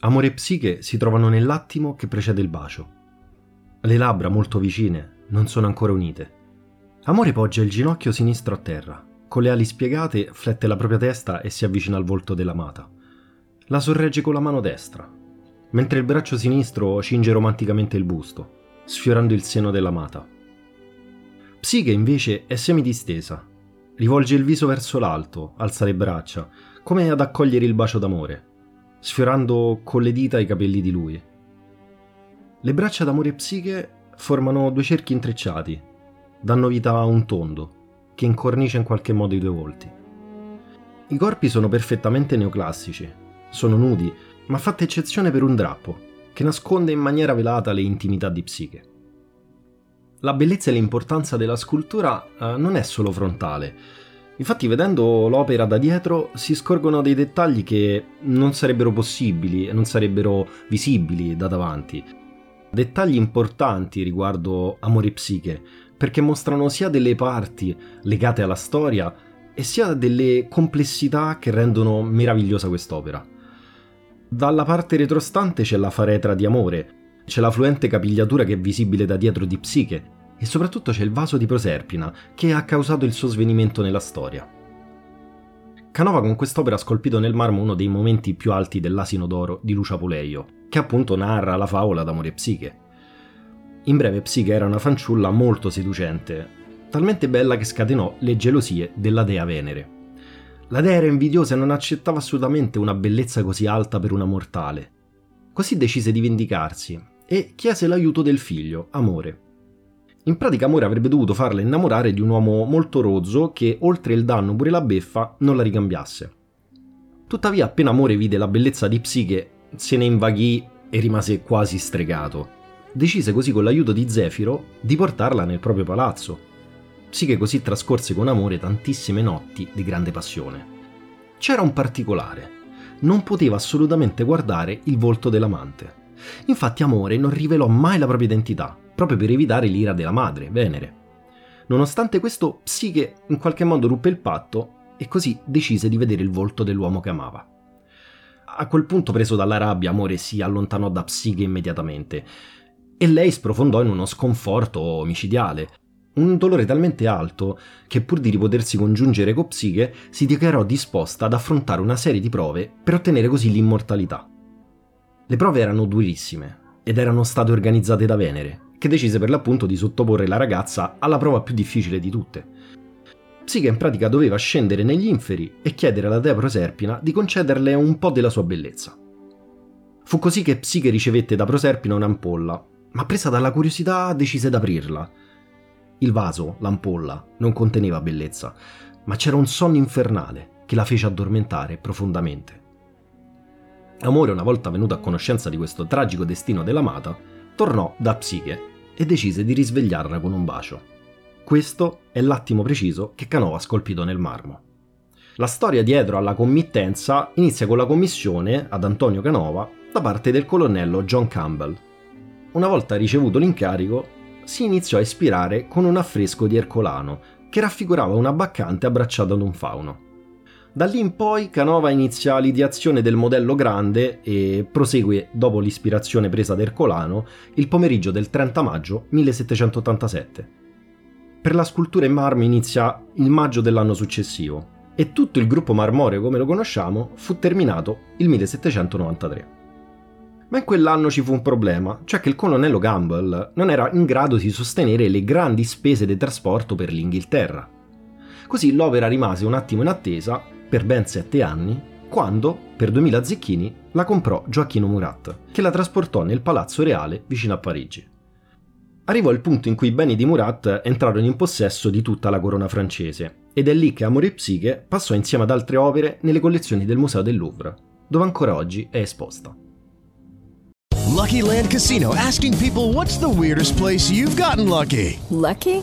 Amore e psiche si trovano nell'attimo che precede il bacio. Le labbra molto vicine non sono ancora unite. Amore poggia il ginocchio sinistro a terra, con le ali spiegate flette la propria testa e si avvicina al volto dell'amata. La sorregge con la mano destra, mentre il braccio sinistro cinge romanticamente il busto, sfiorando il seno dell'amata. Psiche invece è semidistesa, rivolge il viso verso l'alto, alza le braccia, come ad accogliere il bacio d'amore, sfiorando con le dita i capelli di lui. Le braccia d'amore Psiche formano due cerchi intrecciati, danno vita a un tondo, che incornicia in qualche modo i due volti. I corpi sono perfettamente neoclassici, sono nudi ma fatta eccezione per un drappo, che nasconde in maniera velata le intimità di Psiche. La bellezza e l'importanza della scultura eh, non è solo frontale. Infatti, vedendo l'opera da dietro, si scorgono dei dettagli che non sarebbero possibili e non sarebbero visibili da davanti. Dettagli importanti riguardo Amore Psiche, perché mostrano sia delle parti legate alla storia e sia delle complessità che rendono meravigliosa quest'opera. Dalla parte retrostante c'è la faretra di amore, c'è la fluente capigliatura che è visibile da dietro di Psiche e soprattutto c'è il vaso di Proserpina che ha causato il suo svenimento nella storia. Canova con quest'opera ha scolpito nel marmo uno dei momenti più alti dell'asino d'oro di Lucia Puleio, che appunto narra la favola d'amore Psiche. In breve, Psiche era una fanciulla molto seducente, talmente bella che scatenò le gelosie della dea Venere. La dea era invidiosa e non accettava assolutamente una bellezza così alta per una mortale. Così decise di vendicarsi e chiese l'aiuto del figlio, Amore. In pratica Amore avrebbe dovuto farla innamorare di un uomo molto rozzo che, oltre il danno pure la beffa, non la ricambiasse. Tuttavia, appena Amore vide la bellezza di Psiche, se ne invaghì e rimase quasi stregato. Decise così con l'aiuto di Zefiro di portarla nel proprio palazzo sì che così trascorse con amore tantissime notti di grande passione. C'era un particolare. Non poteva assolutamente guardare il volto dell'amante. Infatti Amore non rivelò mai la propria identità, proprio per evitare l'ira della madre, Venere. Nonostante questo, Psiche in qualche modo ruppe il patto e così decise di vedere il volto dell'uomo che amava. A quel punto, preso dalla rabbia, Amore si allontanò da Psiche immediatamente e lei sprofondò in uno sconforto omicidiale, un dolore talmente alto che pur di potersi congiungere con Psiche si dichiarò disposta ad affrontare una serie di prove per ottenere così l'immortalità. Le prove erano durissime ed erano state organizzate da Venere, che decise per l'appunto di sottoporre la ragazza alla prova più difficile di tutte. Psiche in pratica doveva scendere negli inferi e chiedere alla dea Proserpina di concederle un po' della sua bellezza. Fu così che Psiche ricevette da Proserpina un'ampolla, ma presa dalla curiosità decise d'aprirla il vaso, l'ampolla, non conteneva bellezza, ma c'era un sonno infernale che la fece addormentare profondamente. Amore, una volta venuto a conoscenza di questo tragico destino dell'amata, tornò da Psiche e decise di risvegliarla con un bacio. Questo è l'attimo preciso che Canova ha scolpito nel marmo. La storia dietro alla committenza inizia con la commissione ad Antonio Canova da parte del colonnello John Campbell. Una volta ricevuto l'incarico, si iniziò a ispirare con un affresco di Ercolano, che raffigurava una baccante abbracciata ad un fauno. Da lì in poi Canova inizia l'ideazione del modello grande e prosegue, dopo l'ispirazione presa da Ercolano, il pomeriggio del 30 maggio 1787. Per la scultura in marmo inizia il maggio dell'anno successivo e tutto il gruppo marmoreo come lo conosciamo fu terminato il 1793. Ma in quell'anno ci fu un problema, cioè che il colonnello Gamble non era in grado di sostenere le grandi spese di trasporto per l'Inghilterra. Così l'opera rimase un attimo in attesa, per ben sette anni, quando, per 2000 zecchini, la comprò Gioacchino Murat, che la trasportò nel Palazzo Reale vicino a Parigi. arrivò il punto in cui i beni di Murat entrarono in possesso di tutta la corona francese, ed è lì che Amore e Psiche passò insieme ad altre opere nelle collezioni del Museo del Louvre, dove ancora oggi è esposta. Lucky Land Casino asking people what's the weirdest place you've gotten lucky? Lucky?